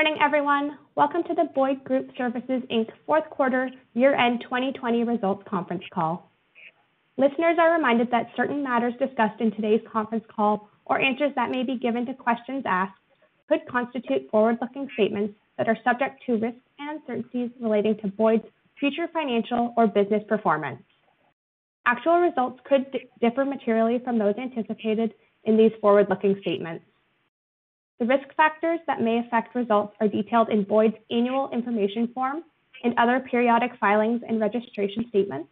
Morning, everyone. Welcome to the Boyd Group Services Inc. fourth quarter year-end 2020 results conference call. Listeners are reminded that certain matters discussed in today's conference call or answers that may be given to questions asked could constitute forward-looking statements that are subject to risks and uncertainties relating to Boyd's future financial or business performance. Actual results could differ materially from those anticipated in these forward-looking statements. The risk factors that may affect results are detailed in Boyd's annual information form and other periodic filings and registration statements,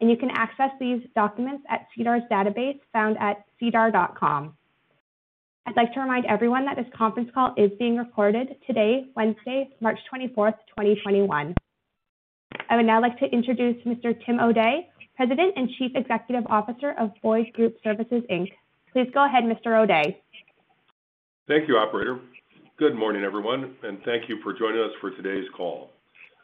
and you can access these documents at SEDAR's database found at sedar.com. I'd like to remind everyone that this conference call is being recorded today, Wednesday, March 24th, 2021. I would now like to introduce Mr. Tim O'Day, President and Chief Executive Officer of Boyd Group Services Inc. Please go ahead, Mr. O'Day. Thank you, operator. Good morning, everyone, and thank you for joining us for today's call.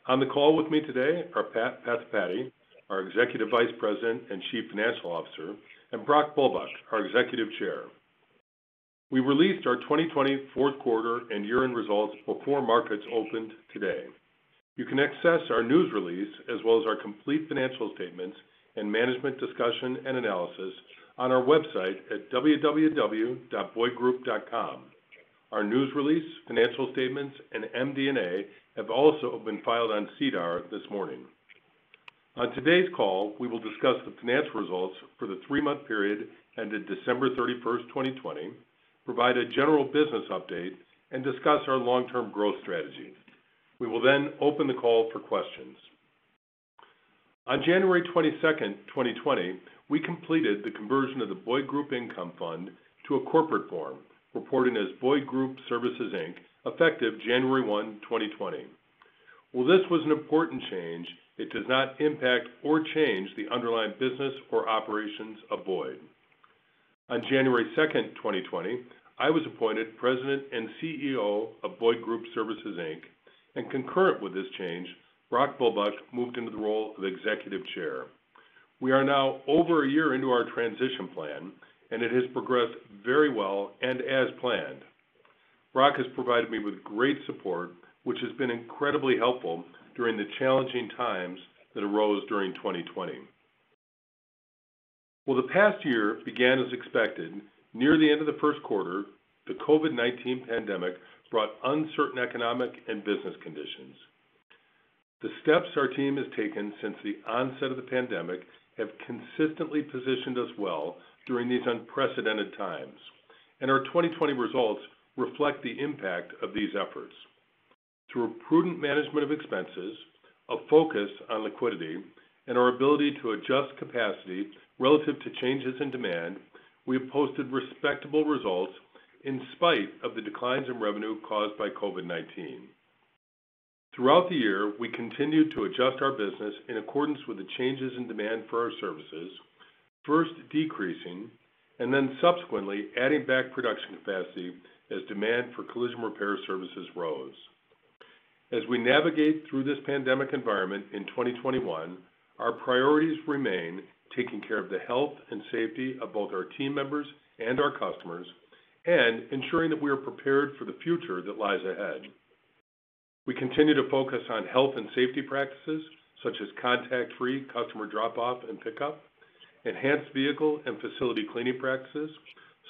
On the call with me today are Pat Pathipati, our Executive Vice President and Chief Financial Officer, and Brock Bulbuck, our Executive Chair. We released our 2020 fourth quarter and year-end results before markets opened today. You can access our news release as well as our complete financial statements and management discussion and analysis on our website at www.boydgroup.com. Our news release, financial statements, and MD&A have also been filed on SEDAR this morning. On today's call, we will discuss the financial results for the three-month period ended December 31st, 2020, provide a general business update, and discuss our long-term growth strategy. We will then open the call for questions. On January 22nd, 2020, we completed the conversion of the Boyd Group Income Fund to a corporate form, reporting as Boyd Group Services Inc., effective January 1, 2020. While this was an important change, it does not impact or change the underlying business or operations of Boyd. On January 2, 2020, I was appointed President and CEO of Boyd Group Services Inc., and concurrent with this change, Brock Bulbuck moved into the role of Executive Chair. We are now over a year into our transition plan, and it has progressed very well and as planned. Brock has provided me with great support, which has been incredibly helpful during the challenging times that arose during 2020. While the past year began as expected, near the end of the first quarter, the COVID-19 pandemic brought uncertain economic and business conditions. The steps our team has taken since the onset of the pandemic have consistently positioned us well during these unprecedented times, and our 2020 results reflect the impact of these efforts. Through prudent management of expenses, a focus on liquidity, and our ability to adjust capacity relative to changes in demand, we have posted respectable results in spite of the declines in revenue caused by COVID-19. Throughout the year, we continued to adjust our business in accordance with the changes in demand for our services, first decreasing and then subsequently adding back production capacity as demand for collision repair services rose. As we navigate through this pandemic environment in 2021, our priorities remain taking care of the health and safety of both our team members and our customers, and ensuring that we are prepared for the future that lies ahead. We continue to focus on health and safety practices such as contact-free customer drop-off and pickup, enhanced vehicle and facility cleaning practices,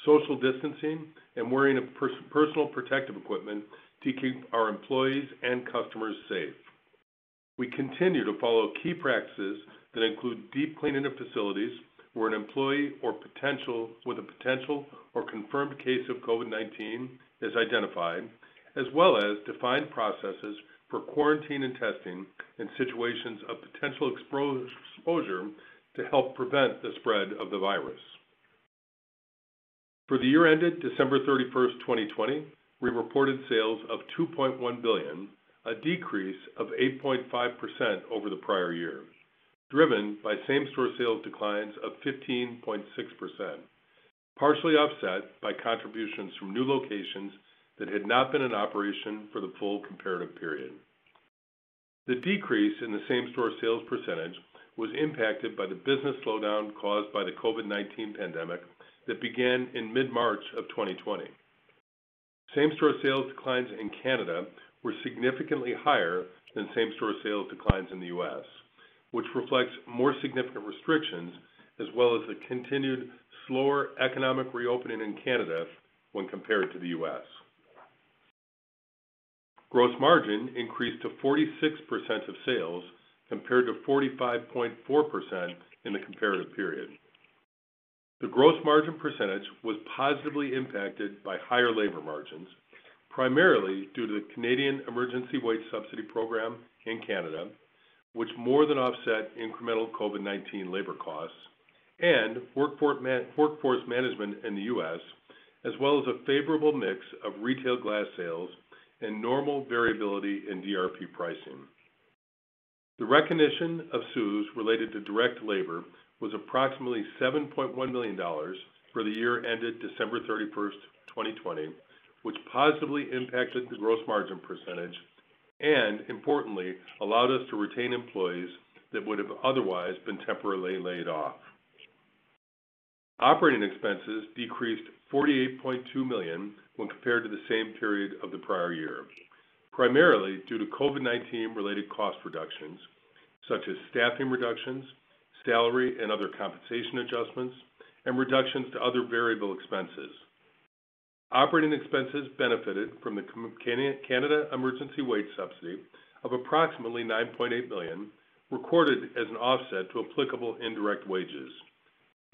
social distancing, and wearing of personal protective equipment to keep our employees and customers safe. We continue to follow key practices that include deep cleaning of facilities where an employee with a potential or confirmed case of COVID-19 is identified, as well as defined processes for quarantine and testing in situations of potential exposure to help prevent the spread of the virus. For the year ended December 31st, 2020, we reported sales of 2.1 billion, a decrease of 8.5% over the prior year, driven by same-store sales declines of 15.6%, partially offset by contributions from new locations that had not been in operation for the full comparative period. The decrease in the same-store sales percentage was impacted by the business slowdown caused by the COVID-19 pandemic that began in mid-March of 2020. Same-store sales declines in Canada were significantly higher than same-store sales declines in the U.S., which reflects more significant restrictions as well as the continued slower economic reopening in Canada when compared to the U.S. Gross margin increased to 46% of sales compared to 45.4% in the comparative period. The gross margin percentage was positively impacted by higher labor margins, primarily due to the Canadian Emergency Wage Subsidy program in Canada, which more than offset incremental COVID-19 labor costs and workforce management in the U.S., as well as a favorable mix of retail glass sales and normal variability in DRP pricing. The recognition of CEWS related to direct labor was approximately $7.1 million for the year ended December 31st, 2020, which positively impacted the gross margin percentage and importantly, allowed us to retain employees that would have otherwise been temporarily laid off. Operating expenses decreased 48.2 million when compared to the same period of the prior year, primarily due to COVID-19 related cost reductions, such as staffing reductions, salary and other compensation adjustments, and reductions to other variable expenses. Operating expenses benefited from the Canada Emergency Wage Subsidy of approximately 9.8 million, recorded as an offset to applicable indirect wages.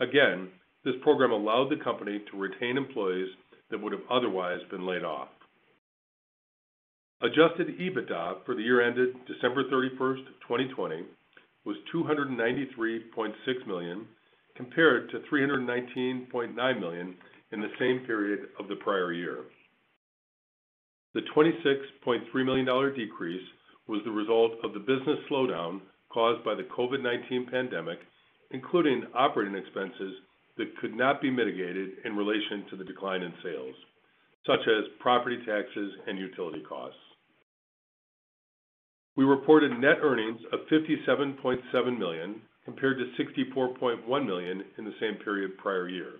Again, this program allowed the company to retain employees that would have otherwise been laid off. Adjusted EBITDA for the year ended December 31st, 2020, was 293.6 million, compared to 319.9 million in the same period of the prior year. The $26.3 million decrease was the result of the business slowdown caused by the COVID-19 pandemic, including operating expenses that could not be mitigated in relation to the decline in sales, such as property taxes and utility costs. We reported net earnings of 57.7 million, compared to 64.1 million in the same period prior year.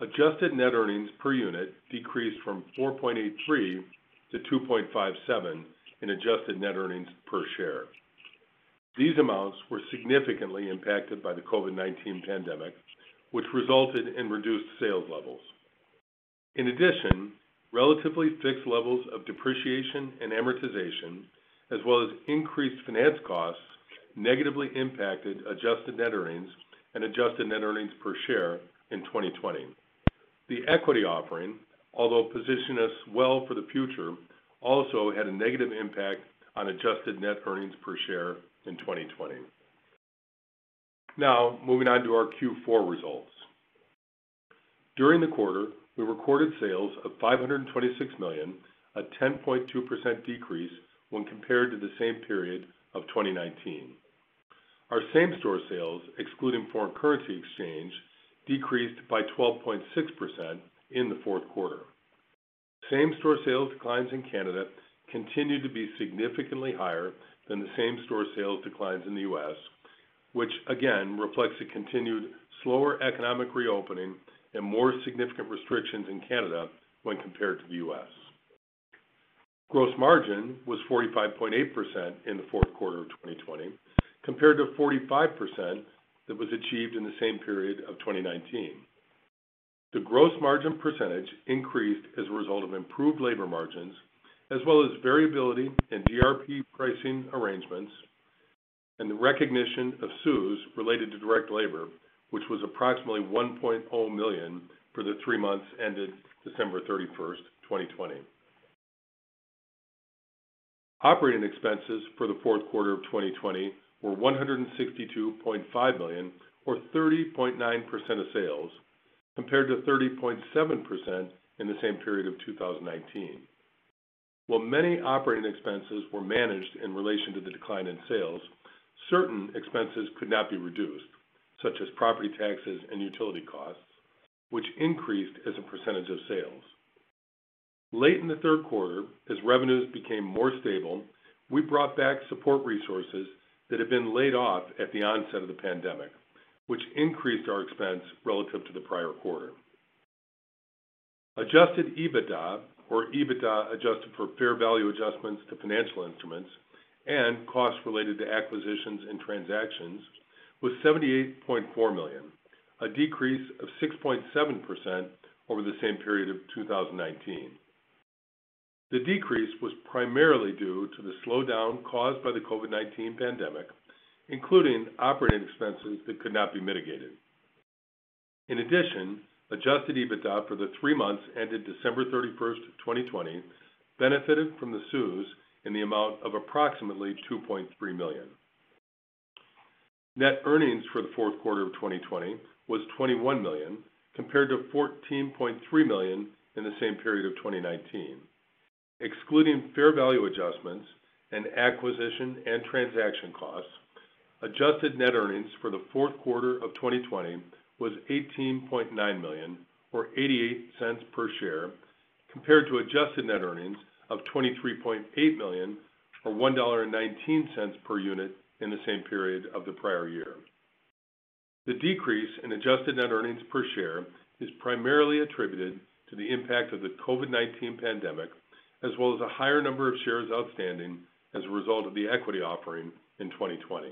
Adjusted net earnings per unit decreased from $4.83 to $2.57 in adjusted net earnings per share. These amounts were significantly impacted by the COVID-19 pandemic, which resulted in reduced sales levels. In addition, relatively fixed levels of depreciation and amortization, as well as increased finance costs, negatively impacted adjusted net earnings and adjusted net earnings per share in 2020. The equity offering, although positioned us well for the future, also had a negative impact on adjusted net earnings per share in 2020. Now, moving on to our Q4 results. During the quarter, we recorded sales of 526 million, a 10.2% decrease when compared to the same period of 2019. Our same-store sales, excluding foreign currency exchange, decreased by 12.6% in the fourth quarter. Same-store sales declines in Canada continued to be significantly higher than the same-store sales declines in the U.S., which again reflects a continued slower economic reopening and more significant restrictions in Canada when compared to the U.S. Gross margin was 45.8% in the fourth quarter of 2020, compared to 45% that was achieved in the same period of 2019. The gross margin percentage increased as a result of improved labor margins, as well as variability in DRP pricing arrangements and the recognition of CEWS related to direct labor, which was approximately 1.0 million for the three months ended December 31st, 2020. Operating expenses for the fourth quarter of 2020 were 162.5 million, or 30.9% of sales, compared to 30.7% in the same period of 2019. While many operating expenses were managed in relation to the decline in sales, certain expenses could not be reduced, such as property taxes and utility costs, which increased as a percentage of sales. Late in the third quarter, as revenues became more stable, we brought back support resources that had been laid off at the onset of the pandemic, which increased our expense relative to the prior quarter. Adjusted EBITDA, or EBITDA adjusted for fair value adjustments to financial instruments and costs related to acquisitions and transactions, was 78.4 million, a decrease of 6.7% over the same period of 2019. The decrease was primarily due to the slowdown caused by the COVID-19 pandemic, including operating expenses that could not be mitigated. In addition, adjusted EBITDA for the three months ended December 31st, 2020, benefited from the CEWS in the amount of approximately 2.3 million. Net earnings for the fourth quarter of 2020 was 21 million, compared to 14.3 million in the same period of 2019. Excluding fair value adjustments and acquisition and transaction costs, adjusted net earnings for the fourth quarter of 2020 was 18.9 million, or $0.88 per share, compared to adjusted net earnings of 23.8 million, or $1.19 per unit in the same period of the prior year. The decrease in adjusted net earnings per share is primarily attributed to the impact of the COVID-19 pandemic, as well as a higher number of shares outstanding as a result of the equity offering in 2020.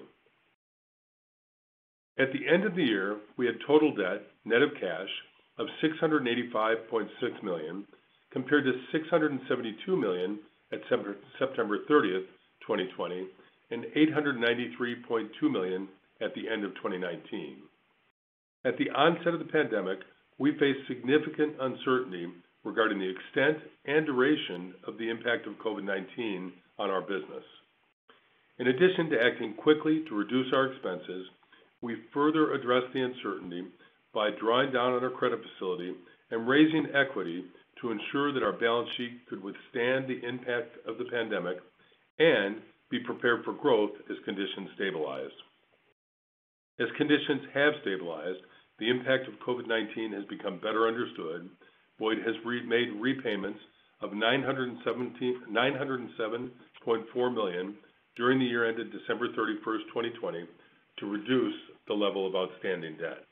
At the end of the year, we had total debt, net of cash, of 685.6 million, compared to 672 million at September 30th, 2020, and 893.2 million at the end of 2019. At the onset of the pandemic, we faced significant uncertainty regarding the extent and duration of the impact of COVID-19 on our business. In addition to acting quickly to reduce our expenses, we further addressed the uncertainty by drawing down on our credit facility and raising equity to ensure that our balance sheet could withstand the impact of the pandemic and be prepared for growth as conditions stabilized. As conditions have stabilized, the impact of COVID-19 has become better understood. Boyd has made repayments of $907.4 million during the year ended December 31st, 2020, to reduce the level of outstanding debt.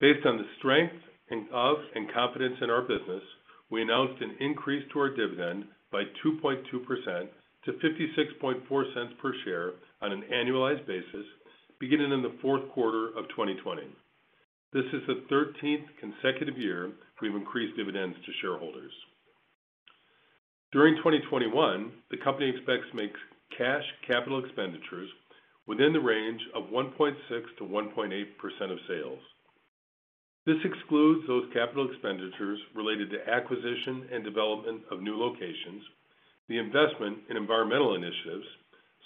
Based on the strength of and confidence in our business, we announced an increase to our dividend by 2.2% to $0.564 per share on an annualized basis, beginning in the fourth quarter of 2020. This is the 13th consecutive year we've increased dividends to shareholders. During 2021, the company expects to make cash capital expenditures within the range of 1.6%-1.8% of sales. This excludes those capital expenditures related to acquisition and development of new locations, the investment in environmental initiatives,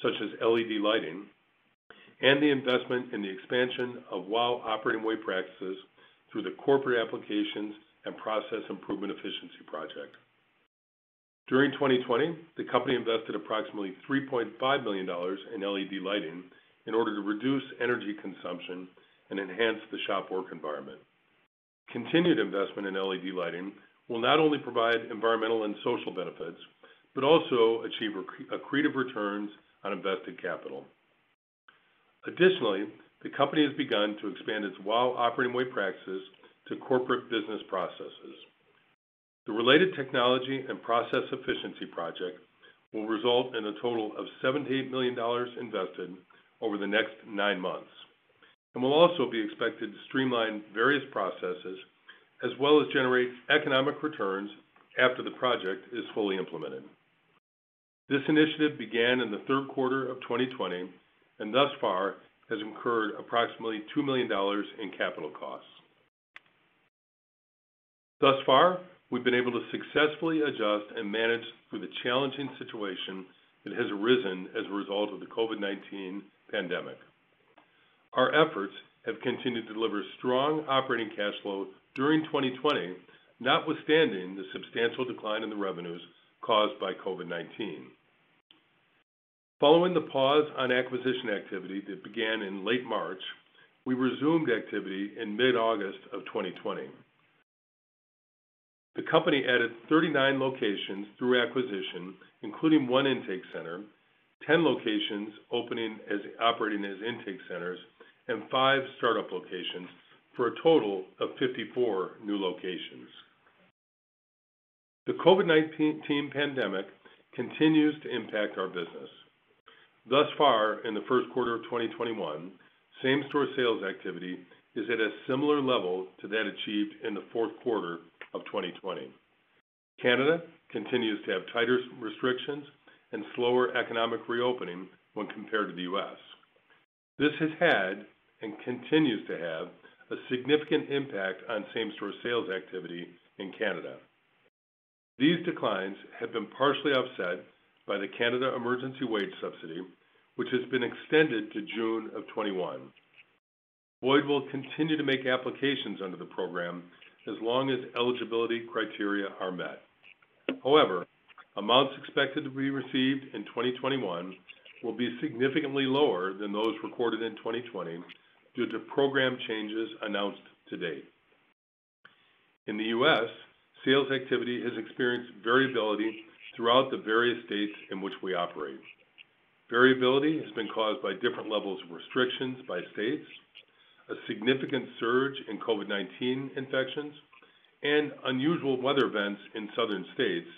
such as LED lighting, and the investment in the expansion of WOW Operating Way practices through the Corporate Applications and Process Improvement Efficiency Project. During 2020, the company invested approximately $3.5 million in LED lighting in order to reduce energy consumption and enhance the shop work environment. Continued investment in LED lighting will not only provide environmental and social benefits, but also achieve accretive returns on invested capital. Additionally, the company has begun to expand its WOW Operating Way practices to corporate business processes. The related technology and process efficiency project will result in a total of $78 million invested over the next nine months and will also be expected to streamline various processes as well as generate economic returns after the project is fully implemented. This initiative began in the third quarter of 2020 and thus far has incurred approximately $2 million in capital costs. Thus far, we've been able to successfully adjust and manage through the challenging situation that has arisen as a result of the COVID-19 pandemic. Our efforts have continued to deliver strong operating cash flow during 2020, notwithstanding the substantial decline in the revenues caused by COVID-19. Following the pause on acquisition activity that began in late March, we resumed activity in mid-August of 2020. The company added 39 locations through acquisition, including one intake center, 10 locations operating as intake centers, and five startup locations for a total of 54 new locations. The COVID-19 pandemic continues to impact our business. Thus far, in the first quarter of 2021, same-store sales activity is at a similar level to that achieved in the fourth quarter of 2020. Canada continues to have tighter restrictions and slower economic reopening when compared to the U.S. This has had, and continues to have, a significant impact on same-store sales activity in Canada. These declines have been partially offset by the Canada Emergency Wage Subsidy, which has been extended to June of 2021. Boyd will continue to make applications under the program as long as eligibility criteria are met. However, amounts expected to be received in 2021 will be significantly lower than those recorded in 2020 due to program changes announced to date. In the U.S., sales activity has experienced variability throughout the various states in which we operate. Variability has been caused by different levels of restrictions by states, a significant surge in COVID-19 infections, and unusual weather events in southern states,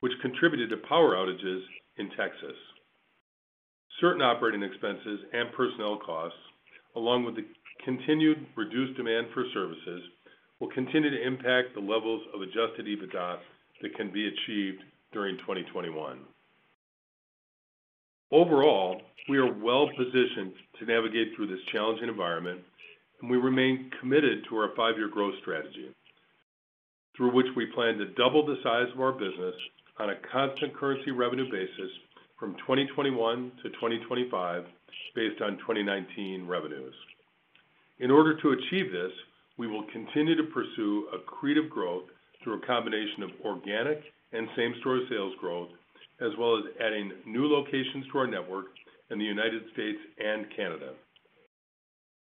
which contributed to power outages in Texas. Certain operating expenses and personnel costs, along with the continued reduced demand for services, will continue to impact the levels of adjusted EBITDA that can be achieved during 2021. Overall, we are well-positioned to navigate through this challenging environment, and we remain committed to our five-year growth strategy, through which we plan to double the size of our business on a constant currency revenue basis from 2021 to 2025 based on 2019 revenues. In order to achieve this, we will continue to pursue accretive growth through a combination of organic and same-store sales growth, as well as adding new locations to our network in the United States and Canada.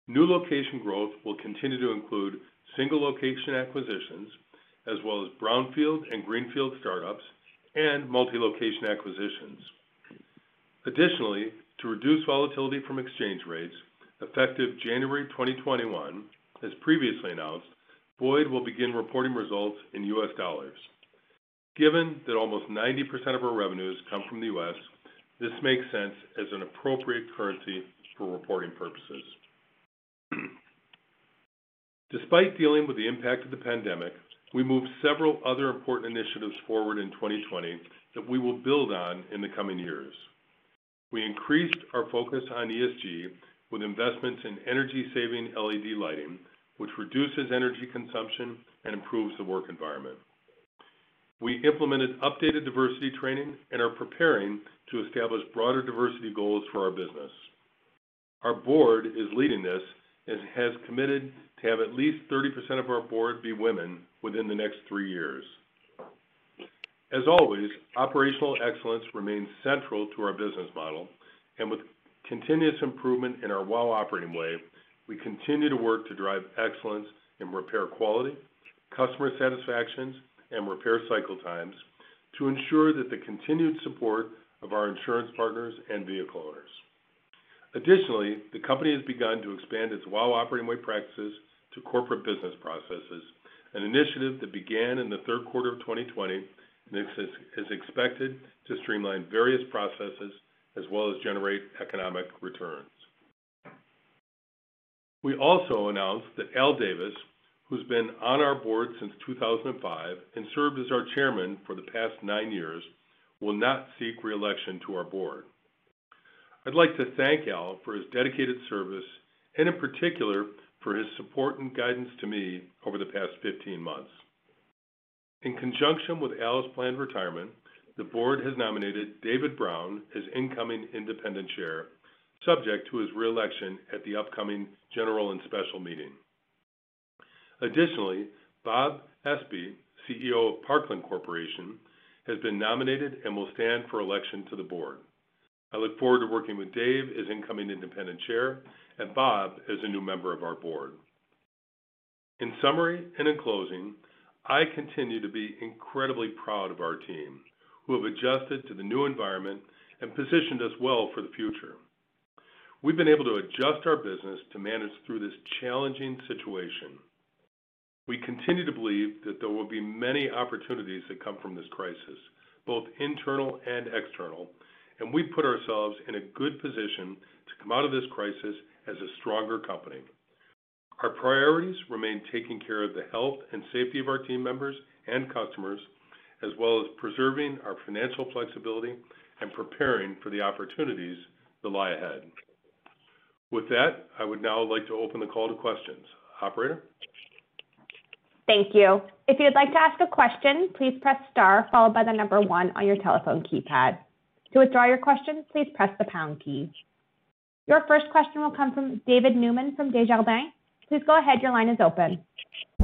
New location growth will continue to include single location acquisitions, as well as brownfield and greenfield startups and multi-location acquisitions. Additionally, to reduce volatility from exchange rates, effective January 2021, as previously announced, Boyd will begin reporting results in US dollars. Given that almost 90% of our revenues come from the U.S., this makes sense as an appropriate currency for reporting purposes. Despite dealing with the impact of the pandemic, we moved several other important initiatives forward in 2020 that we will build on in the coming years. We increased our focus on ESG with investments in energy-saving LED lighting, which reduces energy consumption and improves the work environment. We implemented updated diversity training and are preparing to establish broader diversity goals for our business. Our board is leading this and has committed to have at least 30% of our board be women within the next three years. As always, operational excellence remains central to our business model, and with continuous improvement in our WOW Operating Way, we continue to work to drive excellence in repair quality, customer satisfactions, and repair cycle times to ensure that the continued support of our insurance partners and vehicle owners. Additionally, the company has begun to expand its WOW Operating Way practices to corporate business processes, an initiative that began in the third quarter of 2020 and is expected to streamline various processes as well as generate economic returns. We also announced that Al Davis, who's been on our board since 2005 and served as our chairman for the past nine years, will not seek re-election to our board. I'd like to thank Al for his dedicated service and in particular, for his support and guidance to me over the past 15 months. In conjunction with Al's planned retirement, the board has nominated David Brown as incoming independent chair, subject to his re-election at the upcoming general and special meeting. Additionally, Bob Espey CEO of Parkland Corporation, has been nominated and will stand for election to the board. I look forward to working with Dave as incoming independent chair and Bob as a new member of our board. In summary and in closing, I continue to be incredibly proud of our team, who have adjusted to the new environment and positioned us well for the future. We've been able to adjust our business to manage through this challenging situation. We continue to believe that there will be many opportunities that come from this crisis, both internal and external, and we've put ourselves in a good position to come out of this crisis as a stronger company. Our priorities remain taking care of the health and safety of our team members and customers, as well as preserving our financial flexibility and preparing for the opportunities that lie ahead. With that, I would now like to open the call to questions. Operator? Thank you. If you'd like to ask a question, please press star followed by the number one on your telephone keypad. To withdraw your question, please press the pound key. Your first question will come from David Newman from Desjardins. Please go ahead. Your line is open.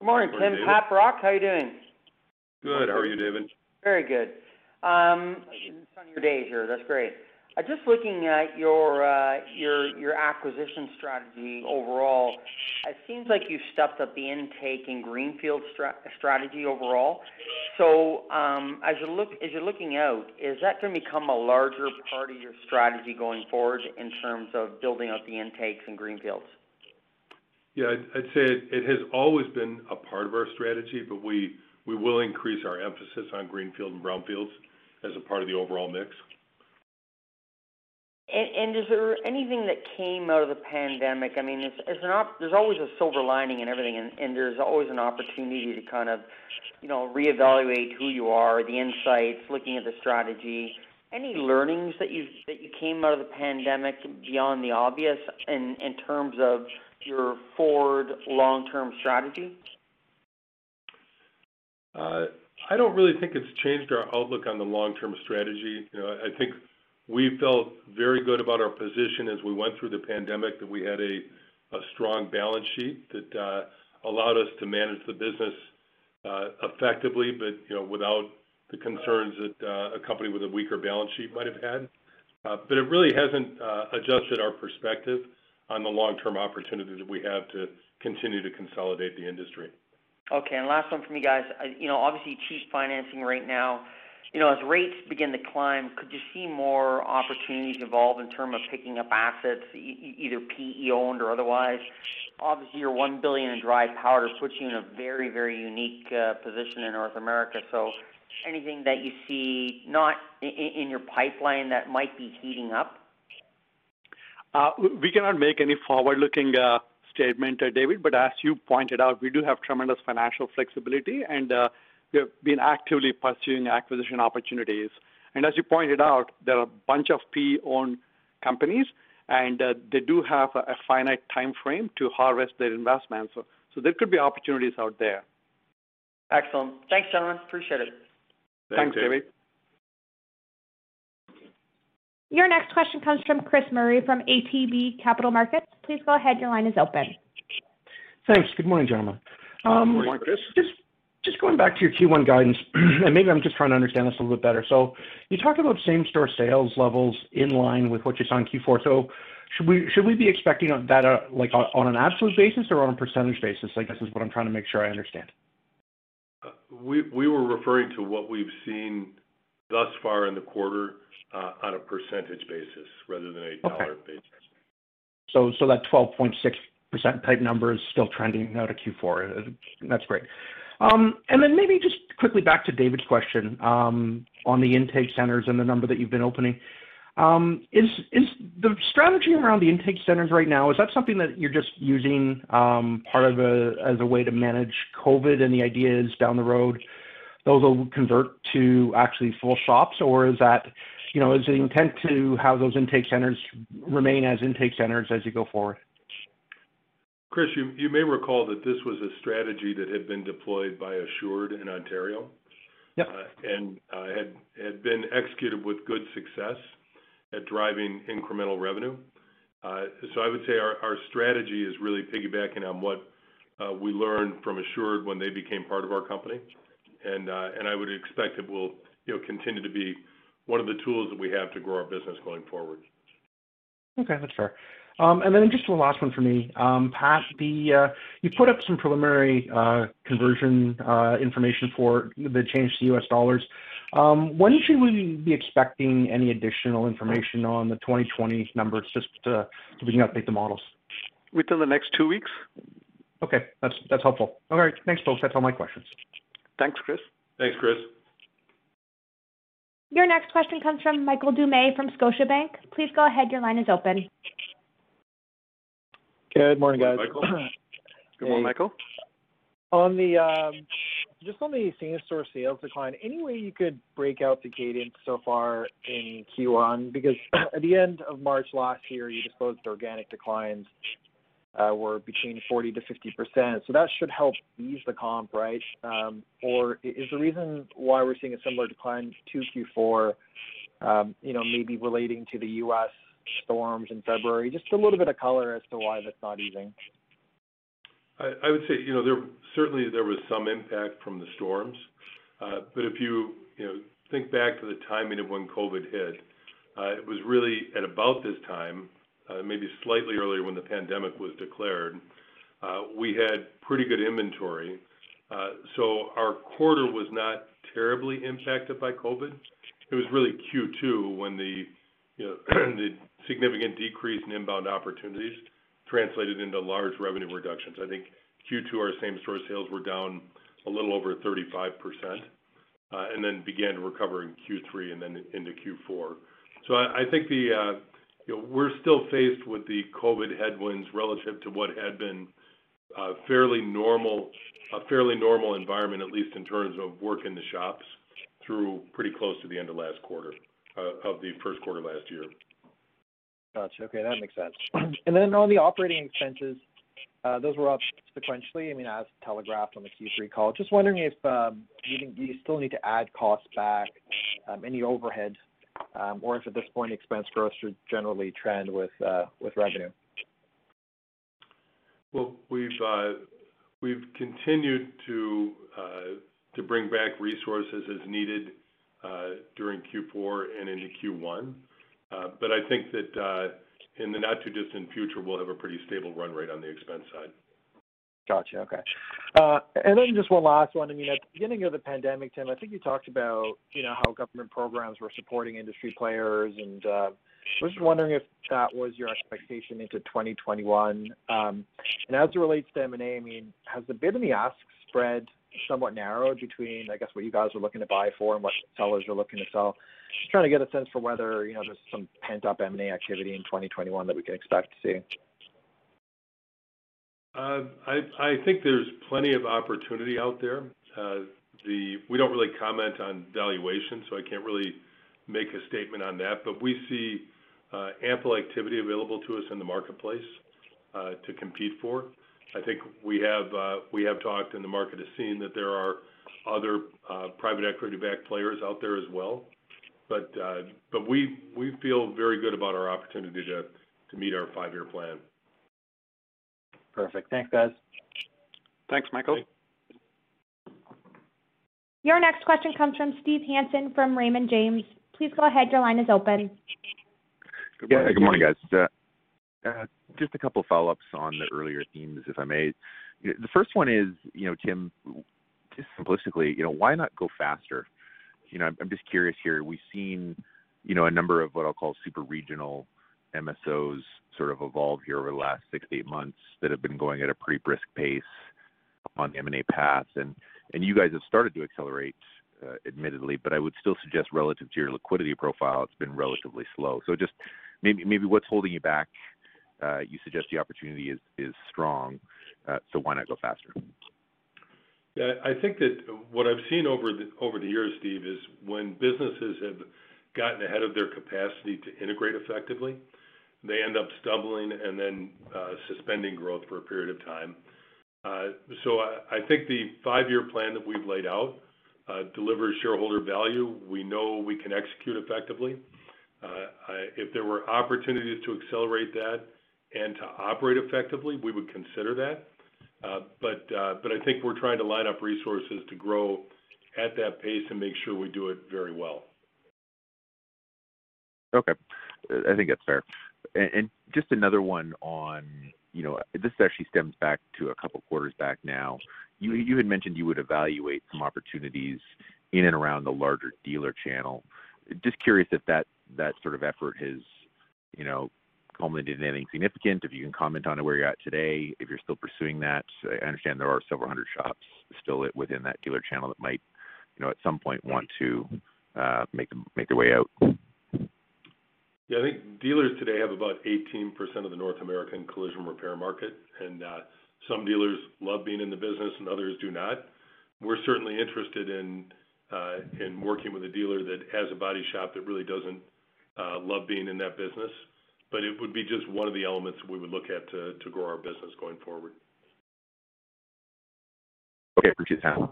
Good morning, Morning, Tim. David. Pat Brock, how you doing? Good. How are you, David? Very good. Um, sunny days here. That's great. Uh, just looking at your uh, your your acquisition strategy overall, it seems like you've stepped up the intake in greenfield stra- strategy overall. So, um, as you look as you're looking out, is that going to become a larger part of your strategy going forward in terms of building out the intakes in greenfields? Yeah, I'd say it has always been a part of our strategy, but we will increase our emphasis on greenfield and brownfields as a part of the overall mix. Is there anything that came out of the pandemic? I mean, there's always a silver lining and everything, and, there's always an opportunity to kind of, you know, reevaluate who you are, the insights, looking at the strategy. Any learnings that you came out of the pandemic beyond the obvious in in terms of your forward long-term strategy? I don't really think it's changed our outlook on the long-term strategy. You know, I think we felt very good about our position as we went through the pandemic, that we had a a strong balance sheet that uh, allowed us to manage the business uh, effectively, but, you know, without the concerns that uh, a company with a weaker balance sheet might have had. But It really hasn't adjusted our perspective on the long-term opportunity that we have to continue to consolidate the industry. Okay, and last one from you guys. You know, obviously cheap financing right now. You know, as rates begin to climb, could you see more opportunities evolve in terms of picking up assets, either PE-owned or otherwise? Obviously, your 1 billion in dry powder puts you in a very, very unique uh, position in North America. So anything that you see not in your pipeline that might be heating up? Uh, we cannot make any forward-looking uh, statement, uh, David, but as you pointed out, we do have tremendous financial flexibility, and we have been actively pursuing acquisition opportunities. And As you pointed out, there are a bunch of PE-owned companies, and they do have a finite time frame to harvest their investments. So so There could be opportunities out there. Excellent. Thanks, gentlemen. Appreciate it. Thanks, David. Your next question comes from Chris Murray from ATB Capital Markets. Please go ahead. Your line is open. Thanks. Good morning, gentlemen. Um, Good morning, Chris. Just going back to your Q1 guidance, and maybe I'm just trying to understand this a little bit better. So you talked about same-store sales levels in line with what you saw in Q4. So should we be expecting that, uh, like, on an absolute basis or on a percentage basis? I guess is what I'm trying to make sure I understand. Uh, we were referring to what we've seen thus far in the quarter uh, on a percentage basis rather than a dollar basis. So that 12.6% type number is still trending out of Q4. Uh, that's great. Um, and then maybe just quickly back to David's question um, on the intake centers and the number that you've been opening. Um, is is the strategy around the intake centers right now? Is that something that you're just using um, part of a as a way to manage COVID, and the idea is down the road those will convert to actually full shops, or is that you know is the intent to have those intake centers remain as intake centers as you go forward? Chris, you, you may recall that this was a strategy that had been deployed by Assured in Ontario. Yep. Uh, and uh, had had been executed with good success at driving incremental revenue. Uh, so I would say our, our strategy is really piggybacking on what uh, we learned from Assured when they became part of our company. And, uh, I would expect it will you know, continue to be one of the tools that we have to grow our business going forward. Okay, that's fair. Um, and then just the last one for me. Um, Pat, the uh, you put up some preliminary uh, conversion uh, information for the change to U.S. dollars. Um, when should we be expecting any additional information on the 2020 numbers, just so we can update the models? Within the next two weeks. Okay. That's that's helpful. All right. Thanks, folks. That's all my questions. Thanks, Chris. Thanks, Chris. Your next question comes from Michael Doumet from Scotiabank. Please go ahead. Your line is open. Good morning, guys. Michael. Good morning, Michael. On the um, just on the same-store sales decline, any way you could break out the cadence so far in Q1? Because at the end of March last year, you disclosed organic declines were between 40 to 50 percent. So that should help ease the comp, right? Um, or is the reason why we're seeing a similar decline to Q4, um, you know, maybe relating to the U.S. storms in February? Just a little bit of color as to why that's not easing. I would say, you know, there certainly there was some impact from the storms. Uh, but if you you know, think back to the timing of when COVID hit, uh, it was really at about this time, uh, maybe slightly earlier when the pandemic was declared. We had pretty good inventory. So our quarter was not terribly impacted by COVID. It was really Q2 when the, you know, the significant decrease in inbound opportunities translated into large revenue reductions. I think Q2, our same-store sales were down a little over 35%, uh, and then began to recover in Q3 and then into Q4. So I think the, uh, you know, we're still faced with the COVID headwinds relative to what had been uh, fairly normal, a fairly normal environment, at least in terms of work in the shops, through pretty close to the end of last quarter, of the first quarter last year. Gotcha. Okay, that makes sense. And then on the operating expenses, uh, those were up sequentially, I mean, as telegraphed on the Q3 call. Just wondering if um, you still need to add costs back, um, any overhead, or if at this point, expense growth should generally trend with uh, with revenue. Well, we've uh, we've continued to to bring back resources as needed during Q4 and into Q1. Uh, but I think that uh, in the not too distant future, we'll have a pretty stable run rate on the expense side. Gotcha. Okay. Uh, and then just one last one. I mean, at the beginning of the pandemic, Tim, I think you talked about, you know, how government programs were supporting industry players, and uh, I was just wondering if that was your expectation into 2021. Um, and as it relates to M&A, I mean, has the bid and the ask spread somewhat narrowed between, I guess, what you guys are looking to buy for and what sellers are looking to sell. Just trying to get a sense for whether, you know, there's some pent-up M&A activity in 2021 that we can expect to see. Uh, I think there's plenty of opportunity out there. Uh, we don't really comment on valuation, so I can't really make a statement on that. But we see uh, ample activity available to us in the marketplace to compete for. I think we have we have talked, and the market has seen that there are other private equity-backed players out there as well. But but we we feel very good about our opportunity to to meet our five-year plan. Perfect. Thanks, guys. Thanks, Michael. Your next question comes from Steve Hansen from Raymond James. Please go ahead. Your line is open. Good morning. Yeah, good morning, guys. Uh, just a couple follow-ups on the earlier themes, if I may. The first one is, you know, Tim, just simplistically, you know, why not go faster? You know, I'm just curious here. We've seen, you know, a number of what I'll call super regional MSOs sort of evolve here over the last six to eight months that have been going at a pretty brisk pace on the M&A path. And you guys have started to accelerate uh, admittedly, but I would still suggest relative to your liquidity profile, it's been relatively slow. So just maybe what's holding you back? Uh, you suggest the opportunity is strong, uh, so why not go faster? Yeah, I think that what I've seen over the years, Steve, is when businesses have gotten ahead of their capacity to integrate effectively, they end up stumbling and then uh, suspending growth for a period of time. Uh, so I think the five-year plan that we've laid out uh, delivers shareholder value. We know we can execute effectively. If there were opportunities to accelerate that and to operate effectively, we would consider that. But I think we're trying to line up resources to grow at that pace and make sure we do it very well. Okay. I think that's fair. And just another one on, you know, this actually stems back to a couple quarters back now. You had mentioned you would evaluate some opportunities in and around the larger dealer channel. Just curious if that sort of effort has, you know, culminated in anything significant, if you can comment on where you're at today, if you're still pursuing that. I understand there are several hundred shops still within that dealer channel that might, you know, at some point want to uh, make their way out. Yeah, I think dealers today have about 18% of the North American collision repair market, and uh, some dealers love being in the business and others do not. We're certainly interested in uh, in working with a dealer that has a body shop that really doesn't uh, love being in that business. But it would be just one of the elements we would look at to to grow our business going forward. Okay, appreciate the time.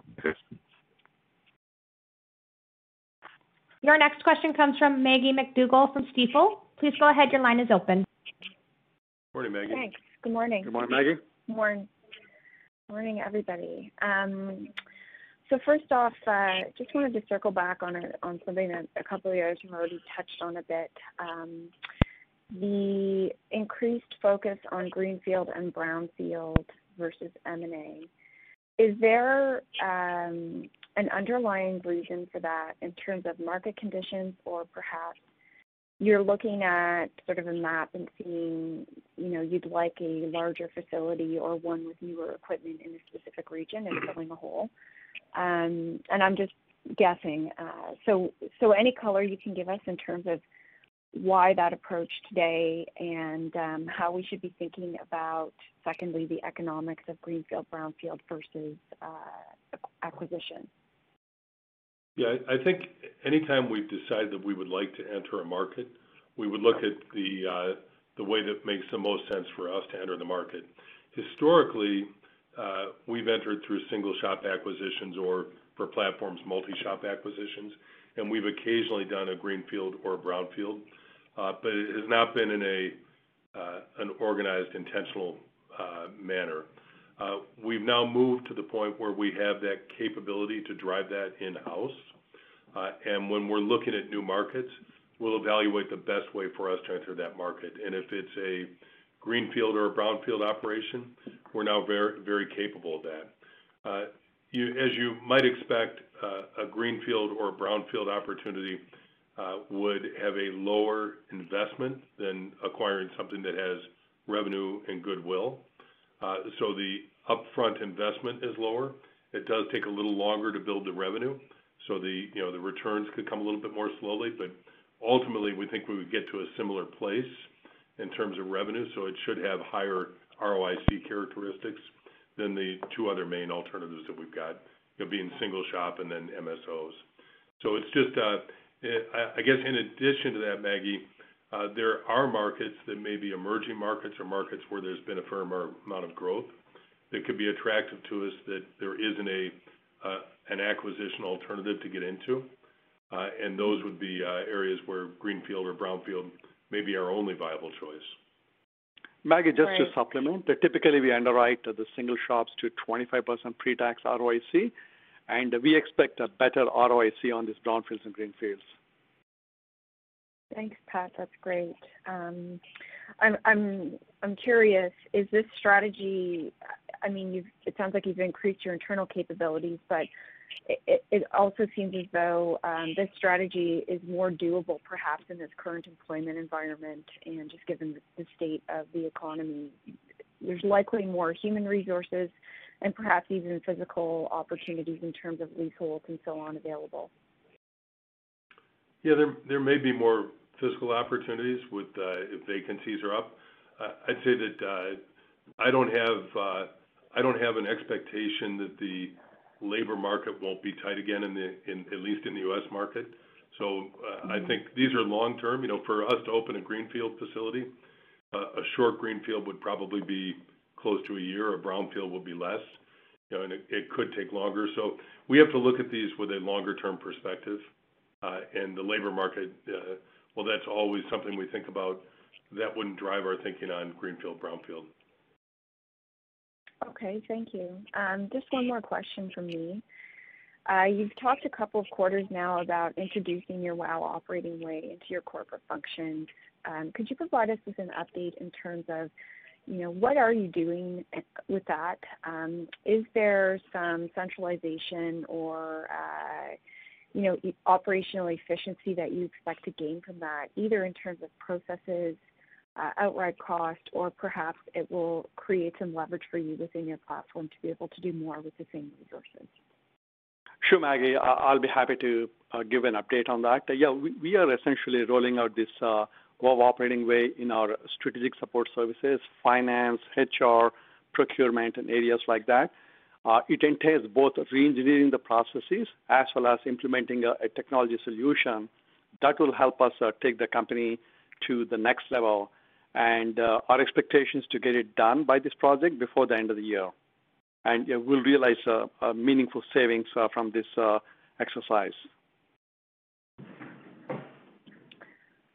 Your next question comes from Maggie MacDougall from Stifel. Please go ahead. Your line is open. Morning, Maggie. Thanks. Good morning. Good morning, Maggie. Morning. Morning, everybody. Um, so first off, uh, just wanted to circle back on on something that a couple of others have already touched on a bit. Um, the increased focus on greenfield and brownfield versus M&A. Is there um, an underlying reason for that in terms of market conditions, or perhaps you're looking at sort of a map and seeing, you know, you'd like a larger facility or one with newer equipment in a specific region and filling a hole? Um, and I'm just guessing. Uh, so, so any color you can give us in terms of why that approach today and um, how we should be thinking about, secondly, the economics of greenfield, brownfield versus uh, acquisition. Yeah, I think anytime we've decided that we would like to enter a market, we would look at the uh, the way that makes the most sense for us to enter the market. Historically, uh, we've entered through single shop acquisitions or for platforms, multi-shop acquisitions, and we've occasionally done a greenfield or a brownfield, uh, but it has not been in a an organized, intentional manner. We've now moved to the point where we have that capability to drive that in-house. And when we're looking at new markets, we'll evaluate the best way for us to enter that market. And if it's a greenfield or a brownfield operation, we're now very, very capable of that. As you might expect, a greenfield or a brownfield opportunity would have a lower investment than acquiring something that has revenue and goodwill. Uh, so the upfront investment is lower. It does take a little longer to build the revenue, so the, you know, the returns could come a little bit more slowly, but ultimately, we think we would get to a similar place in terms of revenue, so it should have higher ROIC characteristics than the two other main alternatives that we've got, being single shop and then MSOs. So it's just, uh, I guess in addition to that, Maggie, there are markets that may be emerging markets or markets where there's been a fair amount of growth that could be attractive to us that there isn't uh, an acquisition alternative to get into. Uh, and those would be areas where greenfield or brownfield may be our only viable choice. Maggie, just to supplement, typically we underwrite the single shops to 25% pre-tax ROIC, and we expect a better ROIC on these brownfields and greenfields. Thanks, Pat. That's great. Um, I'm I'm I'm curious. Is this strategy? I mean, you've, it sounds like you've increased your internal capabilities, but it, it also seems as though um, this strategy is more doable, perhaps, in this current employment environment, and just given the state of the economy, there's likely more human resources and perhaps even physical opportunities in terms of leaseholds and so on available? Yeah, there may be more physical opportunities with uh, if vacancies are up. I'd say that uh, I don't have uh I don't have an expectation that the labor market won't be tight again in the in at least in the U.S. market. So uh, I mm-hmm. think these are long term. You know, for us to open a greenfield facility, a short greenfield would probably be close to a year. A brownfield would be less, you know, and it could take longer. So we have to look at these with a longer term perspective. Uh, and the labor market, uh, well, that's always something we think about. That wouldn't drive our thinking on greenfield, brownfield. Okay, thank you. Um, just one more question from me. Uh, you've talked a couple of quarters now about introducing your WOW Operating Way into your corporate functions. Um, could you provide us with an update in terms of, you know, what are you doing eh, with that? Um, is there some centralization or, you know, operational efficiency that you expect to gain from that, either in terms of processes, uh, outright cost, or perhaps it will create some leverage for you within your platform to be able to do more with the same resources? Sure, Maggie. I'll be happy to give an update on that. Yeah, we are essentially rolling out this WOW Operating Way in our strategic support services, finance, HR, procurement, and areas like that. Uh, it entails both re-engineering the processes as well as implementing a technology solution that will help us uh, take the company to the next level. And uh, our expectation is to get it done by this project before the end of the year. And we'll realize a meaningful savings from this exercise.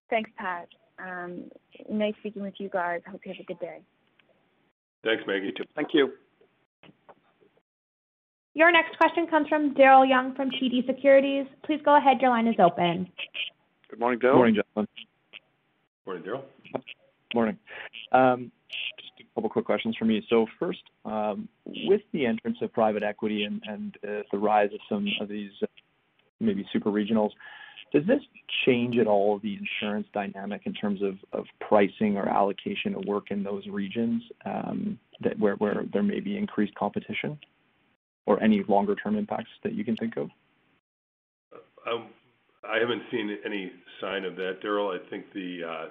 Thanks, Pat. Um, nice speaking with you guys. Hope you have a good day. Thanks, Maggie. Thank you. Your next question comes from Daryl Young from TD Securities. Please go ahead. Your line is open. Good morning, Daryl. Good morning, gentlemen. Morning, Daryl. Morning. Um, just a couple quick questions from me. So First, um, with the entrance of private equity and uh, the rise of some of these uh, maybe super regionals, does this change at all the insurance dynamic in terms of pricing or allocation of work in those regions, um, where there may be increased competition or any longer term impacts that you can think of? Um, I haven't seen any sign of that, Daryl. I think uh,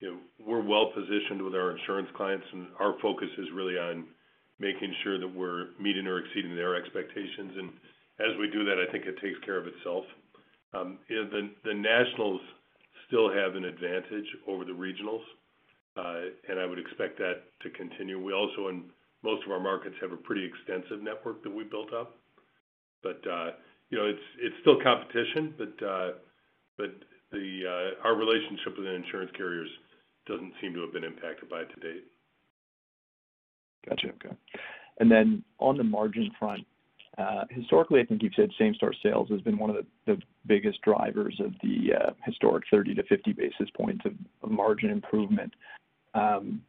you know, we're well positioned with our insurance clients, and our focus is really on making sure that we're meeting or exceeding their expectations. And As we do that, I think it takes care of itself. Um, you know, the nationals still have an advantage over the regionals, uh, and I would expect that to continue. We also, in most of our markets, have a pretty extensive network that we built up. But uh, you know, it's still competition, but uh, uh, our relationship with the insurance carriers doesn't seem to have been impacted by it to date. Gotcha. Okay. And then on the margin front, historically, I think you've said same-store sales has been one of the biggest drivers of the historic 30 to 50 basis points of margin improvement. Um,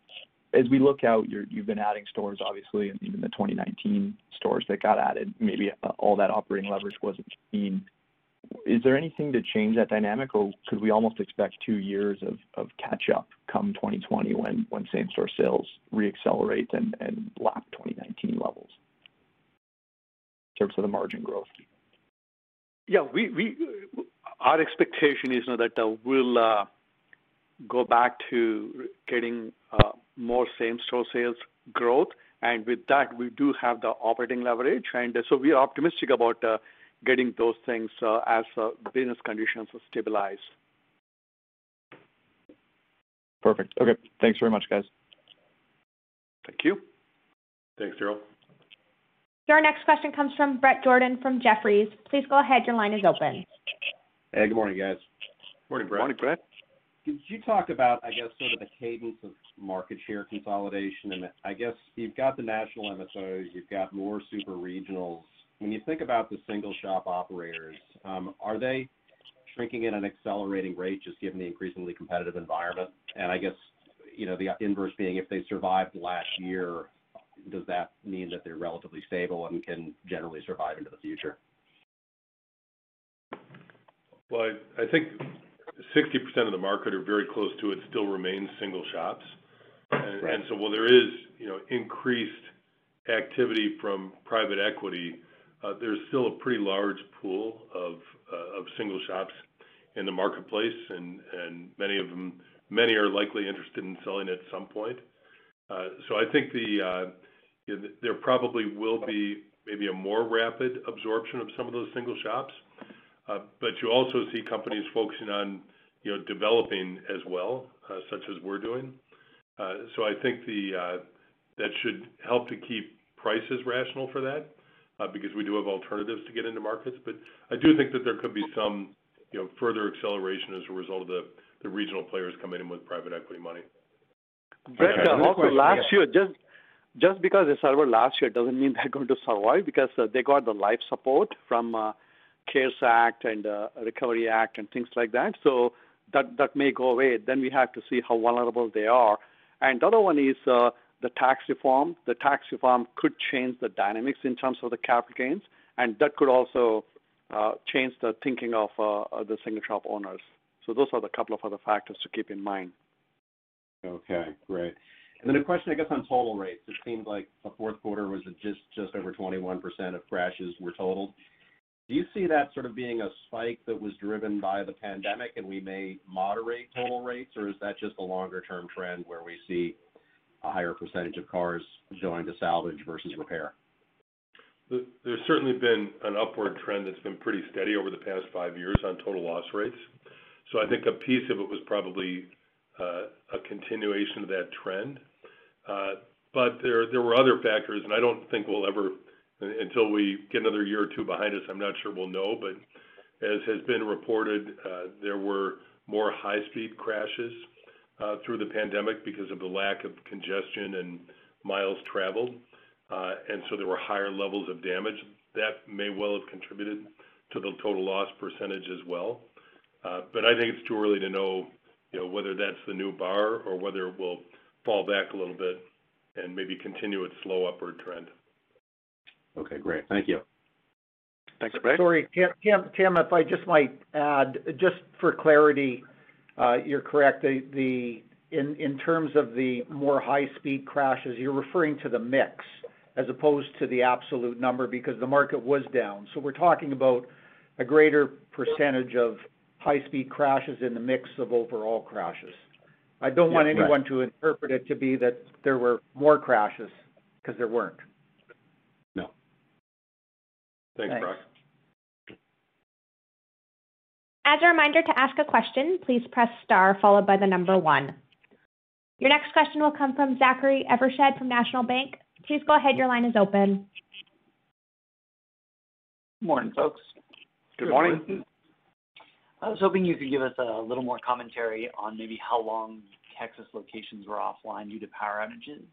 As we look out, you've been adding stores, obviously, and even the 2019 stores that got added, maybe uh, all that operating leverage wasn't seen. Is there anything to change that dynamic, or could we almost expect two years of catch up come 2020 when same-store sales re-accelerate and lap 2019 levels in terms of the margin growth? Yeah. Our expectation is now that uh, we'll uh, go back to getting more same-store sales growth. And with that, we do have the operating leverage. And so we are optimistic about uh, getting those things uh, as uh, business conditions stabilize. Perfect. Okay. Thanks very much, guys. Thank you. Thanks, Daryl. Your next question comes from Bret Jordan from Jefferies. Please go ahead. Your line is open. Hey, good morning, guys. Morning, Bret. Morning, Bret. Could you talk about, I guess, sort of the cadence of market share consolidation? And I guess you've got the national MSOs, you've got more super regionals. When you think about the single shop operators, um, are they shrinking at an accelerating rate just given the increasingly competitive environment? And I guess, you know, the inverse being if they survived last year, does that mean that they're relatively stable and can generally survive into the future? Well, I think 60% of the market or very close to it still remains single shops. And, right. And so while there is, you know, increased activity from private equity, uh, there's still a pretty large pool of uh, of single shops in the marketplace, and and many of them, many are likely interested in selling at some point. Uh, so I think the there probably will be maybe a more rapid absorption of some of those single shops. Uh, but you also see companies focusing on, you know, developing as well, uh, such as we're doing. Uh, so I think the uh that should help to keep prices rational for that, because we do have alternatives to get into markets. But I do think that there could be some, you know, further acceleration as a result of the regional players coming in with private equity money. Bret, also last year, just because they survived last year doesn't mean they're going to survive because they got the life support from CARES Act and uh, Recovery Act and things like that. So that that may go away. Then we have to see how vulnerable they are. And the other one is uh, the tax reform. The tax reform could change the dynamics in terms of the capital gains, and that could also uh, change the thinking of the single shop owners. So those are the couple of other factors to keep in mind. Okay, great. And then a question, I guess, on total rates. It seemed like the fourth quarter was just just over 21% of crashes were totaled. Do you see that sort of being a spike that was driven by the pandemic and we may moderate total rates, or is that just a longer-term trend where we see a higher percentage of cars going to salvage versus repair? There's certainly been an upward trend that's been pretty steady over the past five years on total loss rates. So I think a piece of it was probably uh, a continuation of that trend. Uh, but there were other factors, and I don't think we'll ever, until we get another year or two behind us, I'm not sure we'll know. But as has been reported, there were more high-speed crashes through the pandemic because of the lack of congestion and miles traveled. Uh and so there were higher levels of damage. That may well have contributed to the total loss percentage as well. Uh but I think it's too early to know, you know, whether that's the new bar or whether it will fall back a little bit and maybe continue its slow upward trend. Okay, great. Thank you. Thanks, Bret. Sorry, Tim, if I just might add, just for clarity, uh, you're correct. The the in terms of the more high-speed crashes, you're referring to the mix as opposed to the absolute number because the market was down. So we're talking about a greater percentage of high-speed crashes in the mix of overall crashes. I don't want anyone to interpret it to be that there were more crashes, because there weren't. No. Thanks, Brock. As a reminder, to ask a question, please press star followed by the number one. Your next question will come from Zachary Evershed from National Bank. Please go ahead. Your line is open. Morning, folks. Good morning. I was hoping you could give us a little more commentary on maybe how long Texas locations were offline due to power outages,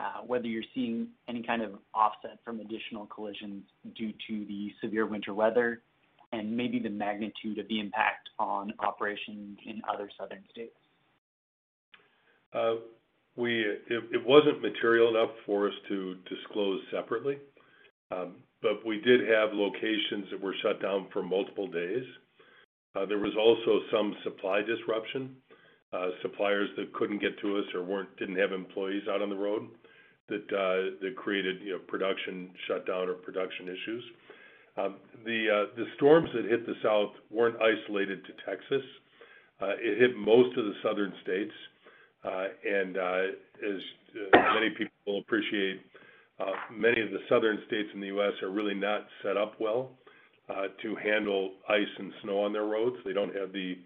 Uh, whether you're seeing any kind of offset from additional collisions due to the severe winter weather, and maybe the magnitude of the impact on operations in other southern states. Uh, it wasn't material enough for us to disclose separately. Um but we did have locations that were shut down for multiple days. Uh, there was also some supply disruption, suppliers that couldn't get to us or didn't have employees out on the road Uh, that created, you know, production shutdown or production issues. Um, uh, the storms that hit the South weren't isolated to Texas. Uh, it hit most of the southern states. And as many people will appreciate, many of the southern states in the U.S. are really not set up well to handle ice and snow on their roads. They don't have the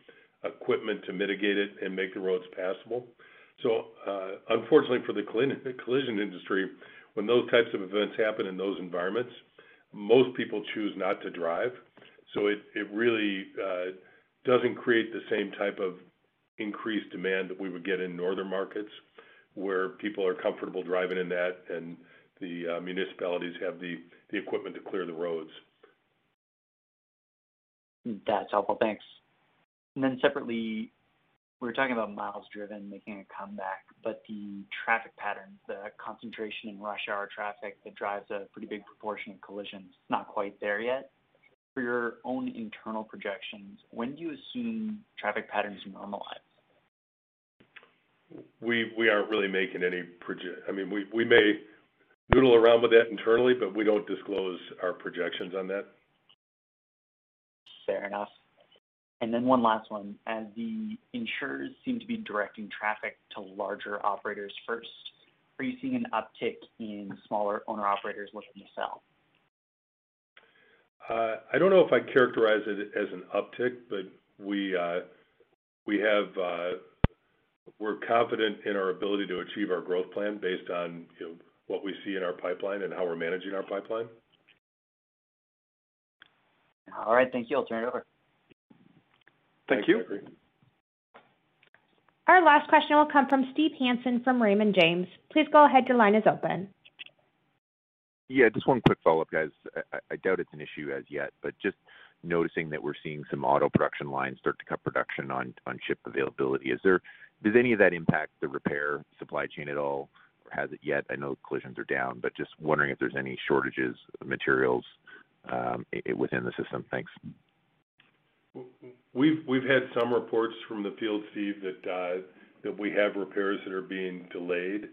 equipment to mitigate it and make the roads passable. So, uh, unfortunately for the collision industry, when those types of events happen in those environments, most people choose not to drive. So it it really uh, doesn't create the same type of increased demand that we would get in northern markets, where people are comfortable driving in that and the uh, municipalities have the equipment to clear the roads. That's helpful. Thanks. And then separately, we were talking about miles driven making a comeback, but the traffic patterns, the concentration in rush hour traffic that drives a pretty big proportion of collisions, not quite there yet. For your own internal projections, when do you assume traffic patterns normalize? We we aren't really making any. Proj I mean, we, we may noodle around with that internally, but we don't disclose our projections on that. Fair enough. And then one last one. As the insurers seem to be directing traffic to larger operators first, are you seeing an uptick in smaller owner-operators looking to sell? Uh, I don't know if I'd characterize it as an uptick, but uh, we're confident in our ability to achieve our growth plan based on, you know, what we see in our pipeline and how we're managing our pipeline. All right. Thank you. I'll turn it over. Thank you. Our last question will come from Steve Hansen from Raymond James. Please go ahead. Your line is open. Yeah, just one quick follow-up, guys. I doubt it's an issue as yet, but just noticing that we're seeing some auto production lines start to cut production on chip availability. Does any of that impact the repair supply chain at all, or has it yet? I know collisions are down, but just wondering if there's any shortages of materials eh, within the system. Thanks. We've had some reports from the field, Steve, that uh, we have repairs that are being delayed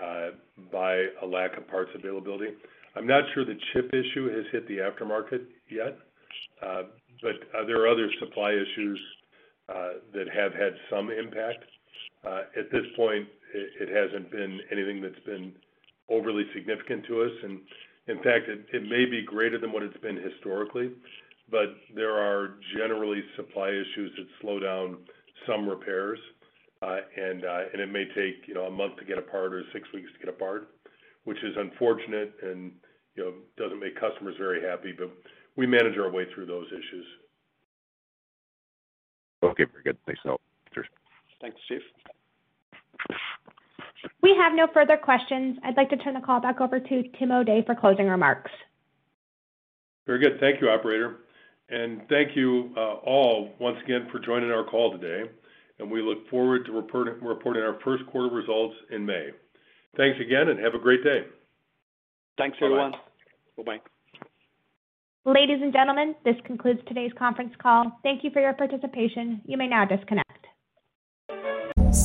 uh, by a lack of parts availability. I'm not sure the chip issue has hit the aftermarket yet, uh, but there are other supply issues that have had some impact. At this point, it hasn't been anything that's been overly significant to us. And in fact, it may be greater than what it's been historically, but there are generally supply issues that slow down some repairs. Uh, uh, and it may take, you know, a month to get a part or six weeks to get a part, which is unfortunate and, you know, doesn't make customers very happy, but we manage our way through those issues. Okay. Very good. Thanks a lot. Cheers. Thanks, Steve. We have no further questions. I'd like to turn the call back over to Tim O'Day for closing remarks. Very good. Thank you, operator. And thank you, uh, all once again for joining our call today, and we look forward to reporting our first quarter results in May. Thanks again, and have a great day. Thanks, everyone. Bye-bye. Bye-bye. Ladies and gentlemen, this concludes today's conference call. Thank you for your participation. You may now disconnect.